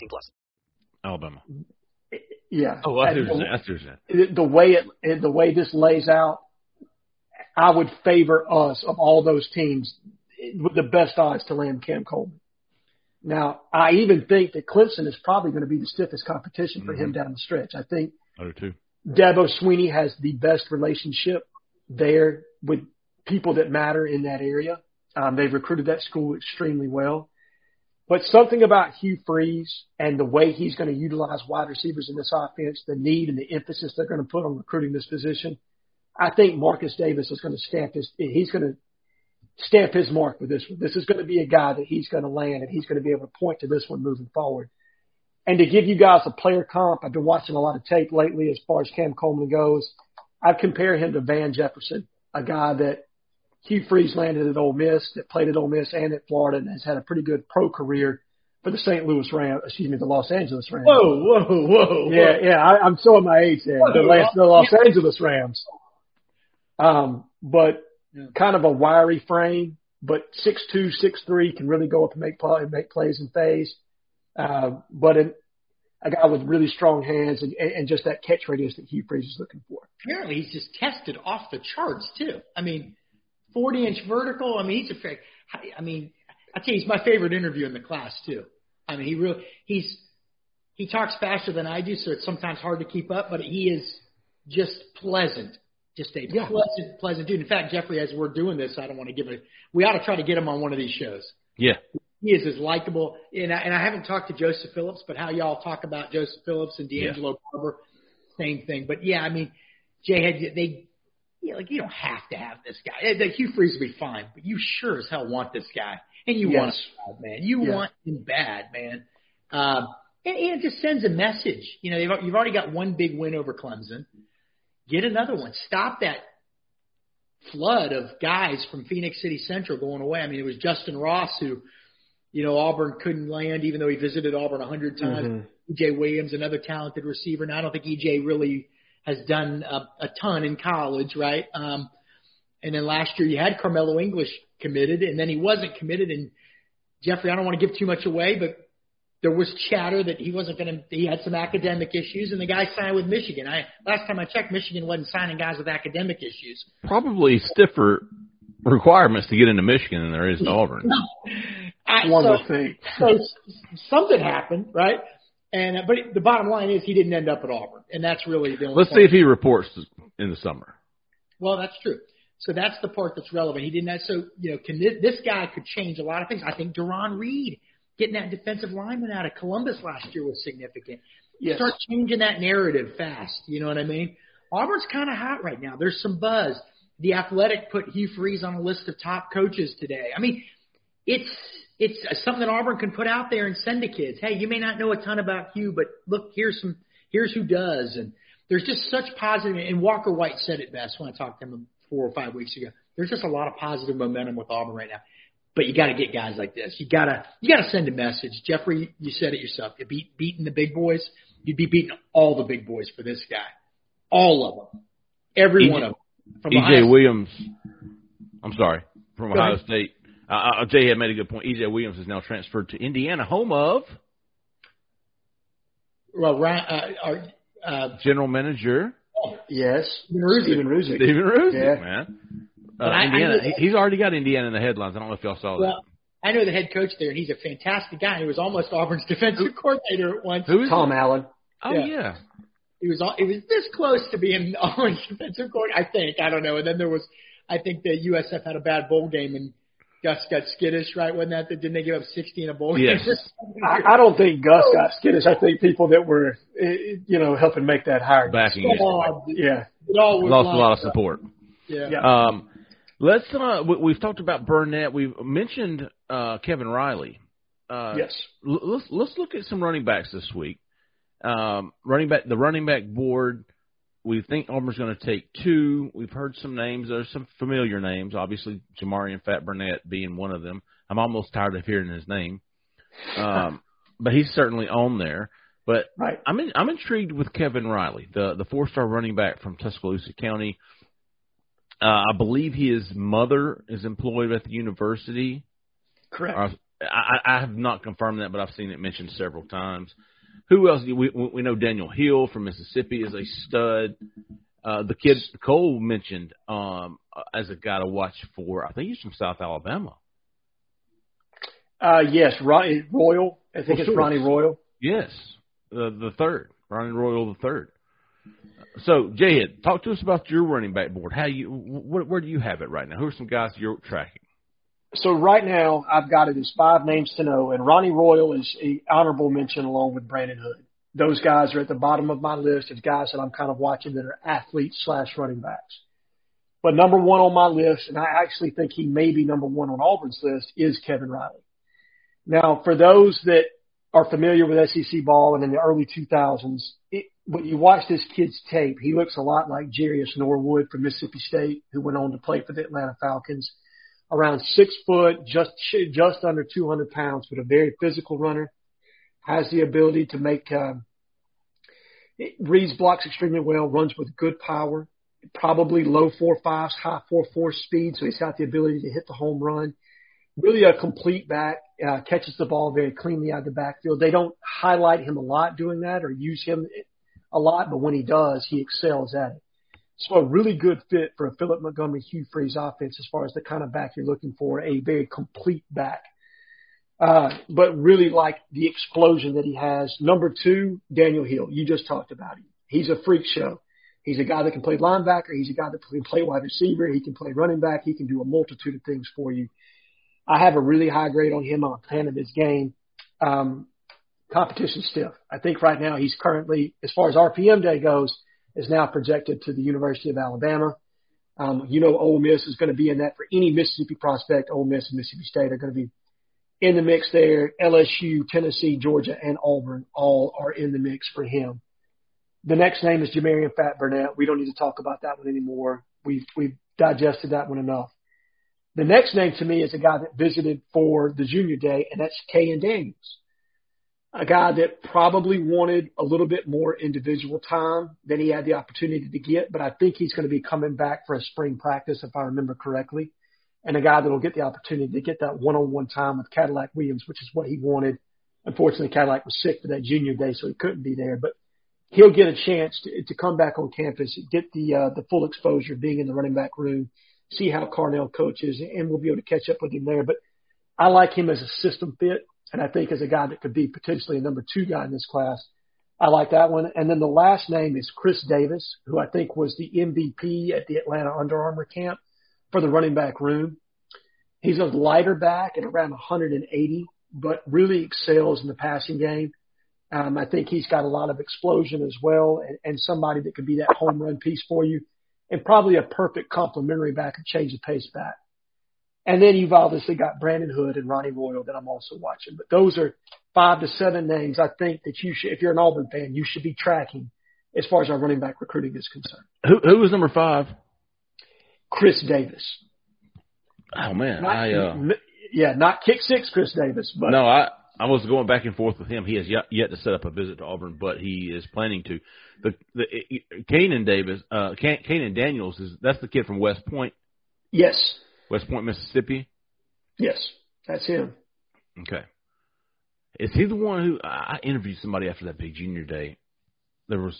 18 plus. Alabama. Yeah. Oh, that's And the- interesting. The way it, the way this lays out, I would favor us of all those teams with the best odds to land Cam Coleman. Now, I even think that Clemson is probably going to be the stiffest competition for him down the stretch. I think I do too. Dabo Swinney has the best relationship there with people that matter in that area. Um, they've recruited that school extremely well. But something about Hugh Freeze and the way he's going to utilize wide receivers in this offense, the need and the emphasis they're going to put on recruiting this position, I think Marcus Davis is going to stamp his, he's going to stamp his mark with this one. This is going to be a guy that he's going to land and he's going to be able to point to this one moving forward. And to give you guys a player comp, I've been watching a lot of tape lately as far as Cam Coleman goes. I'd compare him to Van Jefferson, a guy that Hugh Freeze landed at Ole Miss, that played at Ole Miss and at Florida, and has had a pretty good pro career. for the St. Louis Rams, excuse me, the Los Angeles Rams. Whoa, whoa, whoa. Yeah, yeah, I, I'm showing my age there. The, Los, the Los Angeles Rams. Um, but Yeah. kind of a wiry frame, but six two, six three can really go up and make play, make plays in phase. Uh, but in, a guy with really strong hands and, and just that catch radius that Hugh Freeze is looking for. Apparently, he's just tested off the charts too. I mean, 40 inch vertical. I mean, he's a fair. I mean, I tell you, he's my favorite interview in the class too. I mean, he really he's he talks faster than I do, so it's sometimes hard to keep up. But he is just pleasant, just a Yeah. pleasant, pleasant dude. In fact, Jeffrey, as we're doing this, I don't want to give it. We ought to try to get him on one of these shows. Yeah. He is as likable, and I, and I haven't talked to Joseph Phillips, but how y'all talk about Joseph Phillips and D'Angelo Barber, same thing. But yeah, I mean, Jay had they, yeah, like you don't have to have this guy. The Hugh Freeze will be fine, but you sure as hell want this guy, and you want him bad, man. You Yeah. want him bad, man. Um, and, and it just sends a message. You know, you've, you've already got one big win over Clemson. Get another one. Stop that flood of guys from Phenix City Central going away. I mean, it was Justin Ross who, you know, Auburn couldn't land, even though he visited Auburn a hundred times. Mhm. EJ Williams, another talented receiver. Now, I don't think EJ really has done a, a ton in college, right? Um, and then last year you had Karmello English committed, and then he wasn't committed. And Jeffrey, I don't want to give too much away, but there was chatter that he wasn't going to. He had some academic issues, and the guy signed with Michigan. I last time I checked, Michigan wasn't signing guys with academic issues. Probably stiffer requirements to get into Michigan than there is to Auburn. <laughs> I, One so, would think. so something happened, right? And uh, but the bottom line is he didn't end up at Auburn, and that's really the only. Let's point. see if he reports in the summer. Well, that's true. So that's the part that's relevant. He didn't. Have, so you know, can this, this guy could change a lot of things. I think Duron Reed getting that defensive lineman out of Columbus last year was significant. Yes. Start changing that narrative fast. You know what I mean? Auburn's kind of hot right now. There's some buzz. The Athletic put Hugh Freeze on a list of top coaches today. I mean, it's it's something Auburn can put out there and send to kids. Hey, you may not know a ton about Hugh, but look, here's some here's who does. And there's just such positive. And Walker White said it best when I talked to him four or five weeks ago. There's just a lot of positive momentum with Auburn right now. But you got to get guys like this. You gotta you gotta send a message. Jeffrey, you said it yourself. You beat beating the big boys. You'd be beating all the big boys for this guy. All of them. Every EJ one of them. From EJ Williams, I'm sorry, from Go Ohio ahead. State. Uh, uh, Jay had made a good point. EJ Williams is now transferred to Indiana, home of Well, Ryan, uh, our, uh, general manager Yes. Stephen Ruzick. Stephen Ruzick. Stephen Ruzick, Yeah. man. Uh, But I- I Indiana, know- he- he's already got Indiana in the headlines. I don't know if y'all saw that. well, I know the head coach there, and he's a fantastic guy. He was almost Auburn's defensive coordinator at once. Who is Tom it? Allen. Oh Yeah. yeah. He was all, he was this close to being <laughs> Auburn's defensive coordinator. I think I don't know. And then there was, I think the USF had a bad bowl game, and Gus got skittish, right? Wasn't that? Didn't they give up sixty in a bowl Yes. game? <laughs> I, I don't think Gus got skittish. I think people that were, eh, you know, helping make that hire. Backing it. Oh, Yeah. it all Lost a lot of support. Yeah. Yeah. Um, let's. Uh, we, we've talked about Burnett. We've mentioned uh, Kevin Riley. Uh, Yes. l- let's let's look at some running backs this week. Um, running back, the running back board. We think Auburn's going to take two. We've heard some names. There's some familiar names. Obviously, Jamarian Fat Burnett being one of them. I'm almost tired of hearing his name, um, <laughs> but he's certainly on there. But Right. I'm in, I'm intrigued with Kevin Riley, the the four star running back from Tuscaloosa County. Uh, I believe his mother is employed at the university. Correct. Or- I, I have not confirmed that, but I've seen it mentioned several times. Who else? We we know Daniel Hill from Mississippi is a stud. Uh, the kid Cole mentioned um, as a guy to watch for. I think he's from South Alabama. Uh, yes, Ronnie Royal. I think Well, it's sure. Ronnie Royal. Yes, the the third, Ronnie Royal the third. So, Jayhead, talk to us about your running back board. How you where, where do you have it right now? Who are some guys you're tracking? So right now, I've got it as five names to know, and Ronnie Royal is a honorable mention along with Brandon Hood. Those guys are at the bottom of my list as guys that I'm kind of watching that are athletes slash running backs. But number one on my list, and I actually think he may be number one on Auburn's list, is Kevin Riley. Now, for those that are familiar with SEC ball and in the early 2000s, it, when you watch this kid's tape, he looks a lot like Jerious Norwood from Mississippi State, who went on to play for the Atlanta Falcons. Around six foot, just just under 200 pounds, but a very physical runner. Has the ability to make um, reads blocks extremely well, runs with good power, probably low four fives, high four four speed, so he's got the ability to hit the home run. Really a complete back, uh, catches the ball very cleanly out of the backfield. They don't highlight him a lot doing that or use him a lot, but when he does, he excels at it. So a really good fit for a Philip Montgomery Hugh Freeze offense as far as the kind of back you're looking for, a very complete back. Uh, but really like the explosion that he has. Number two, Daniel Hill. You just talked about him. He's a freak show. He's a guy that can play linebacker. He's a guy that can play wide receiver. He can play running back. He can do a multitude of things for you. I have a really high grade on him. I'm a fan of his game. Um, competition stiff. I think right now he's currently, as far as RPM day goes, is now projected to the University of Alabama. Um, you know, Ole Miss is going to be in that for any Mississippi prospect. Ole Miss and Mississippi State are going to be in the mix there. LSU, Tennessee, Georgia, and Auburn all are in the mix for him. The next name is Jamarian Fat Burnett. We don't need to talk about that one anymore. We've we've digested that one enough. The next name to me is a guy that visited for the junior day, and that's Kaden Daniels a guy that probably wanted a little bit more individual time than he had the opportunity to get, but I think he's going to be coming back for a spring practice, if I remember correctly, and a guy that will get the opportunity to get that one-on-one time with Cadillac Williams, which is what he wanted. Unfortunately, Cadillac was sick for that junior day, so he couldn't be there, but he'll get a chance to, to come back on campus, get the, uh, the full exposure being in the running back room, see how Carnell coaches, and we'll be able to catch up with him there. But I like him as a system fit. And I think as a guy that could be potentially a number two guy in this class, I like that one. And then the last name is Chris Davis, who I think was the MVP at the Atlanta Under Armour camp for the running back room. He's a lighter back at around 180, but really excels in the passing game. Um, I think he's got a lot of explosion as well and, and somebody that could be that home run piece for you and probably a perfect complementary back and change of pace back. And then you've obviously got Brandon Hood and Ronnie Royal that I'm also watching. But those are five to seven names I think that you should, if you're an Auburn fan, you should be tracking as far as our running back recruiting is concerned. Who who was number five? Chris Davis. Oh man, Not, I uh, yeah, not kick six Chris Davis, but no, I I was going back and forth with him. He has yet, yet to set up a visit to Auburn, but he is planning to. The the Kanan Davis, uh, Kanan Daniels is that's the kid from West Point. yes, West Point, Mississippi. yes, that's him. Okay. Is he the one who I interviewed somebody after that big junior day? There was,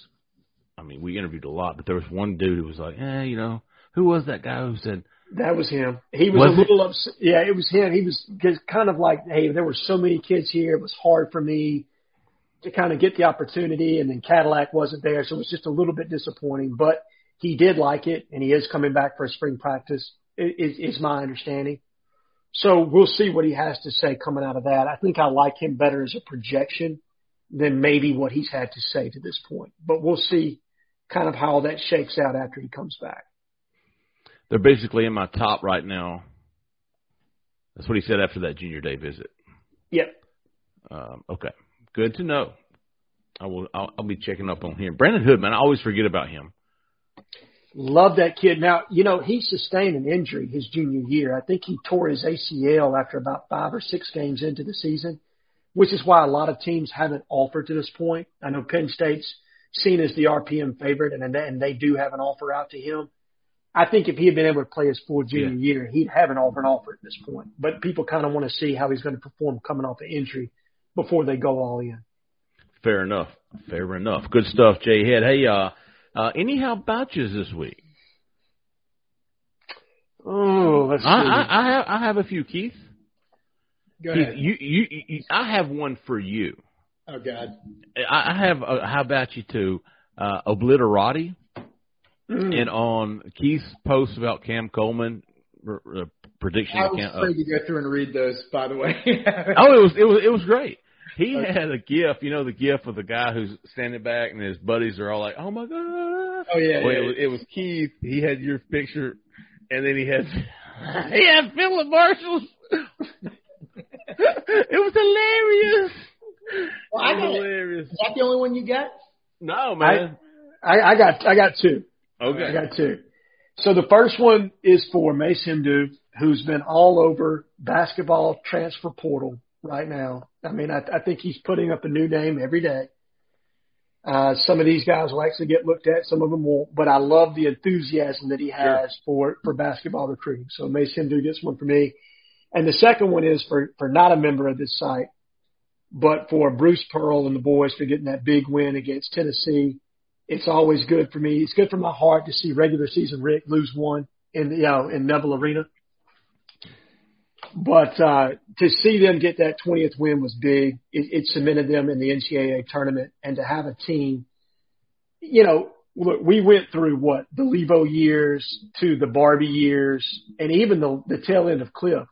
I mean, we interviewed a lot, but there was one dude who was like, eh, you know, who was that guy who said, That was him. He was, Was a it? little upset. Yeah, it was him. He was just kind of like, hey, there were so many kids here. It was hard for me to kind of get the opportunity, and then Cadillac wasn't there, so it was just a little bit disappointing. But he did like it, and he is coming back for a spring practice. I- Is is my understanding. So we'll see what he has to say coming out of that. I think I like him better as a projection than maybe what he's had to say to this point. But we'll see kind of how that shakes out after he comes back. they're basically in my top right now? That's what he said after that junior day visit. Yep. Um, okay, good to know. I will. I'll, I'll be checking up on him. Brandon Hood, man, I always forget about him. Love that kid. Now, you know, he sustained an injury his junior year. I think he tore his ACL after about five or six games into the season, which is why a lot of teams haven't offered to this point. I know Penn State's seen as the RPM favorite, and and they do have an offer out to him. I think if he had been able to play his full junior year, he'd have an offer an offer at this point. But people kind of want to see how he's going to perform coming off the injury before they go all in. Fair enough. Fair enough. Good stuff, Jay Head. Hey, uh, uh, any how about this week? Oh, let's see. I, I, I have I have a few, Keith. Go Keith, ahead. you, you, you, I have one for you. Oh God. I, I have a, how about you to uh, obliterati, Mm. and on Keith's post about Cam Coleman r- r- prediction. I of was Cam, uh, to go through and read those. By the way. oh, it was it was it was great. He had a gif, you know, the gif of the guy who's standing back, and his buddies are all like, "Oh my god!" Oh yeah. Well, yeah, it, was, it was Keith. He had your picture, and then he had <laughs> he had Philip Marshall's. <laughs> it was hilarious. Well, I got hilarious. Is that the only one you got? No man. I, I got I got two. Okay, I got two. So the first one is for Mace Himdu. who's been all over basketball transfer portal right now. I mean, I, I think he's putting up a new name every day. Uh, some of these guys will actually get looked at, some of them won't, but I love the enthusiasm that he has for, for basketball recruiting. So Mace Hindu gets one for me. And the second one is for, for not a member of this site, but for Bruce Pearl and the boys for getting that big win against Tennessee. It's always good for me. It's good for my heart to see regular season Rick lose one in, you know, in Neville Arena. But uh, to see them get that 20th win was big. It, it cemented them in the NCAA tournament, and to have a team, you know, look, we went through what the Lebo years to the Barbee years, and even the the tail end of Cliff,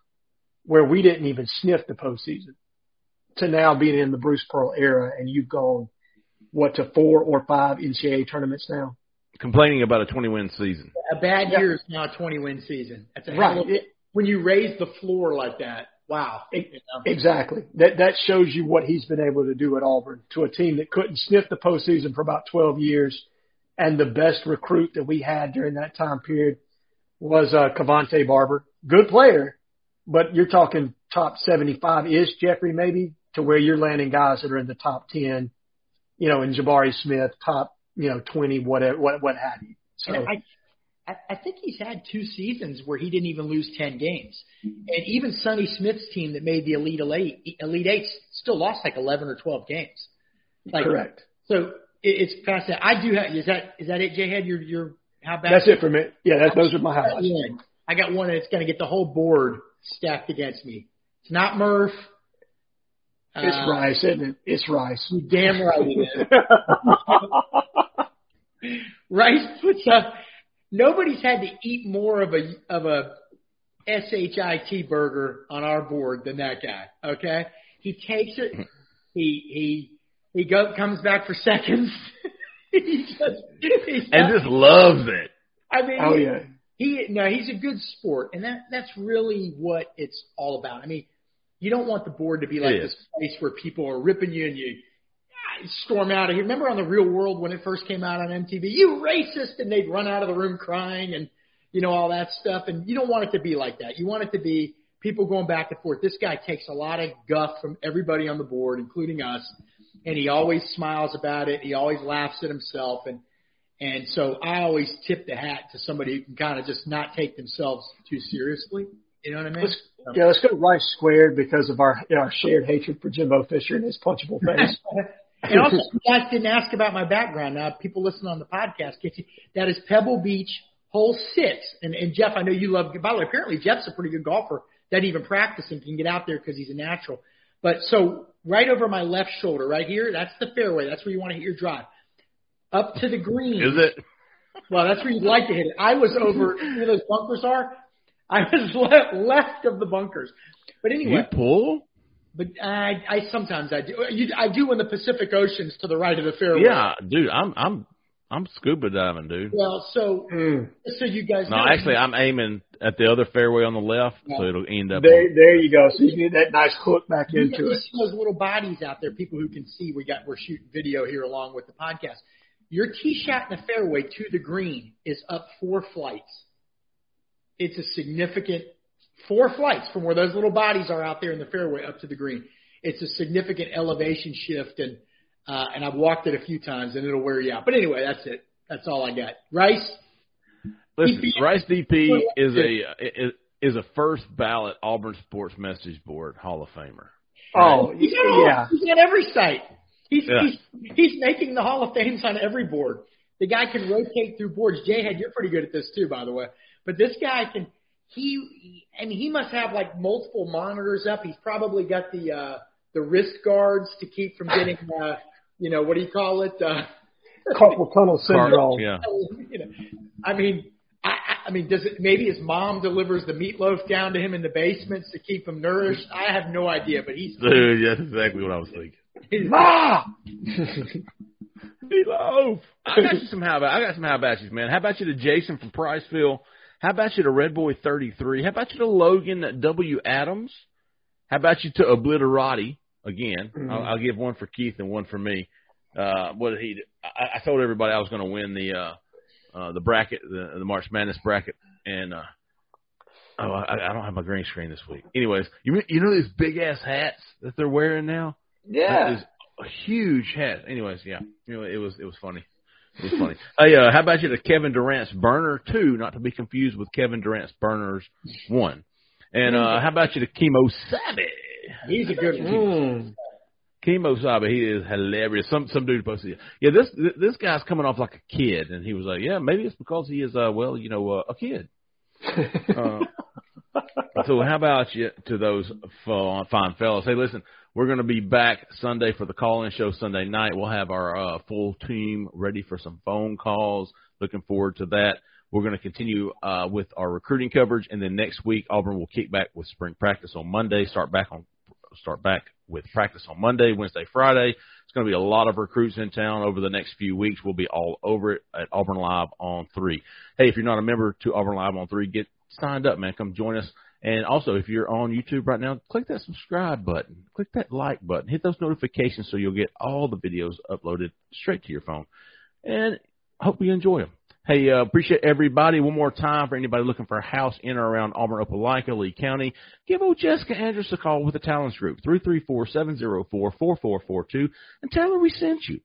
where we didn't even sniff the postseason, to now being in the Bruce Pearl era, and you've gone what to four or five NCAA tournaments now. Complaining about a 20 win season. A bad Yeah. year is now a 20 win season. That's a hell Right. of- It- when you raise the floor like that, wow. It- You know? Exactly. That that shows you what he's been able to do at Auburn to a team that couldn't sniff the postseason for about 12 years, and the best recruit that we had during that time period was uh, Korvotney Barber. Good player, but you're talking top 75 ish, Jeffrey, maybe to where you're landing guys that are in the top 10. You know, in Jabari Smith, top you know 20, whatever, what what have you. So And I, I, think he's had two seasons where he didn't even lose 10 games. And even Sonny Smith's team that made the Elite Eight, Elite Eight still lost like 11 or 12 games. Like, correct. So it, it's fascinating. I do have, is that, is that it, Jay Head? Your, your, how bad? That's it for me. Yeah, that, those are my highlights. I got one that's going to get the whole board stacked against me. It's not Murph. It's Uh, Rice, isn't it? It's Rice. you Damn right it is. <laughs> Rice puts up. Nobody's had to eat more of a of a shit burger on our board than that guy. Okay, he takes it. <laughs> He he he go comes back for seconds. <laughs> he just he's <laughs> And just loves it. I mean, oh he- yeah. he no, he's a good sport, and that that's really what it's all about. I mean, you don't want the board to be like this place where people are ripping you and you storm out of here. Remember on the Real World when it first came out on MTV, you racist, and they'd run out of the room crying and you know all that stuff. And you don't want it to be like that. You want it to be people going back and forth. This guy takes a lot of guff from everybody on the board, including us, and he always smiles about it. He always laughs at himself and. And so I always tip the hat to somebody who can kind of just not take themselves too seriously. You know what I mean? Let's, yeah, let's go Rice squared because of our our shared hatred for Jimbo Fisher and his punchable face. <laughs> and also, you guys didn't ask about my background. Now, people listening on the podcast. That is Pebble Beach, hole six. And, and Jeff, I know you love. By the way, apparently Jeff's a pretty good golfer. Doesn't even practice and can get out there because he's a natural. But so right over my left shoulder, right here, that's the fairway. That's where you want to hit your drive. Up to the green. Is it? Well, that's where you'd like to hit it. I was over where those bunkers are. I was <laughs> left left of the bunkers. But You anyway, pull? But I, I sometimes I do. You, I do when the Pacific Ocean's to the right of the fairway. Yeah, dude, I'm I'm I'm scuba diving, dude. Well, so Mm. so you guys No, know. actually, I'm aiming at the other fairway on the left, so it'll end up. There, there you go. So you get that nice hook back you, into you it. see those little bodies out there. People who can see. We got we're shooting video here along with the podcast. Your tee shot in the fairway to the green is up four flights. It's a significant four flights from where those little bodies are out there in the fairway up to the green. It's a significant elevation shift, and uh, and I've walked it a few times, and it'll wear you out. But anyway, that's it. That's all I got. Rice, Listen, DP. Rice DP <laughs> is a is, is a first ballot Auburn Sports Message Board Hall of Famer. Oh, He's on, yeah. He's on every site. He's, Yeah. he's he's making the Hall of Fames on every board. The guy can rotate through boards. Jay Head, you're pretty good at this too, by the way. But this guy can. He and he must have like multiple monitors up. He's probably got the uh, the wrist guards to keep from getting uh, you know what do you call it? Uh, Carpal tunnel <laughs> Car- syndrome. yeah. you know, I mean, I, I- I mean, does it? Maybe his mom delivers the meatloaf down to him in the basements to keep him nourished. I have no idea, but he's Dude, that's exactly what I was thinking. he's- Ah! <laughs> Meatloaf. I got you some how about I got some how about you, man. How about you to Jason from Priceville? How about you to Red Boy thirty three? How about you to Logan W Adams? How about you to Obliterati again? I'll, I'll give one for Keith and one for me. Uh, what did he? Do? I, I told everybody I was going to win the uh, uh, the bracket, the, the March Madness bracket, and uh, Oh, I, I don't have my green screen this week. Anyways, you you know these big ass hats that they're wearing now? Yeah. These huge hats. Anyways, yeah, you know, it was it was funny. It was funny. Hey, uh, how about you to Kevin Durant's burner two, not to be confused with Kevin Durant's burners one. And uh, how about you to Chemo Sabe? He's a good one. Mm. Chemo Sabe, he is hilarious. Some some dude posted, yeah, this this guy's coming off like a kid, and he was like, yeah, maybe it's because he is, uh, well, you know, uh, a kid. <laughs> Uh, so how about you to those fine fine fellas? Hey, listen, we're going to be back Sunday for the call-in show Sunday night. We'll have our uh, full team ready for some phone calls. Looking forward to that. We're going to continue uh, with our recruiting coverage, and then next week Auburn will kick back with spring practice on Monday. Start back on start back with practice on Monday, Wednesday, Friday. It's going to be a lot of recruits in town over the next few weeks. We'll be all over it at Auburn Live on three. Hey, if you're not a member to Auburn Live on three, get signed up, man. Come join us. And also, if you're on YouTube right now, click that subscribe button, click that like button, hit those notifications so you'll get all the videos uploaded straight to your phone. And hope you enjoy them. Hey, uh, appreciate everybody. One more time for anybody looking for a house in or around Auburn, Opelika, Lee County, give old Jessica Andrews a call with the Talents Group, 334-704-4442, and tell her we sent you.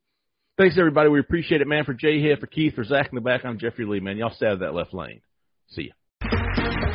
Thanks, everybody. We appreciate it, man. For Jay Head, for Keith, for Zach in the back, I'm Jeffrey Lee, man. Y'all stay out of that left lane. See ya.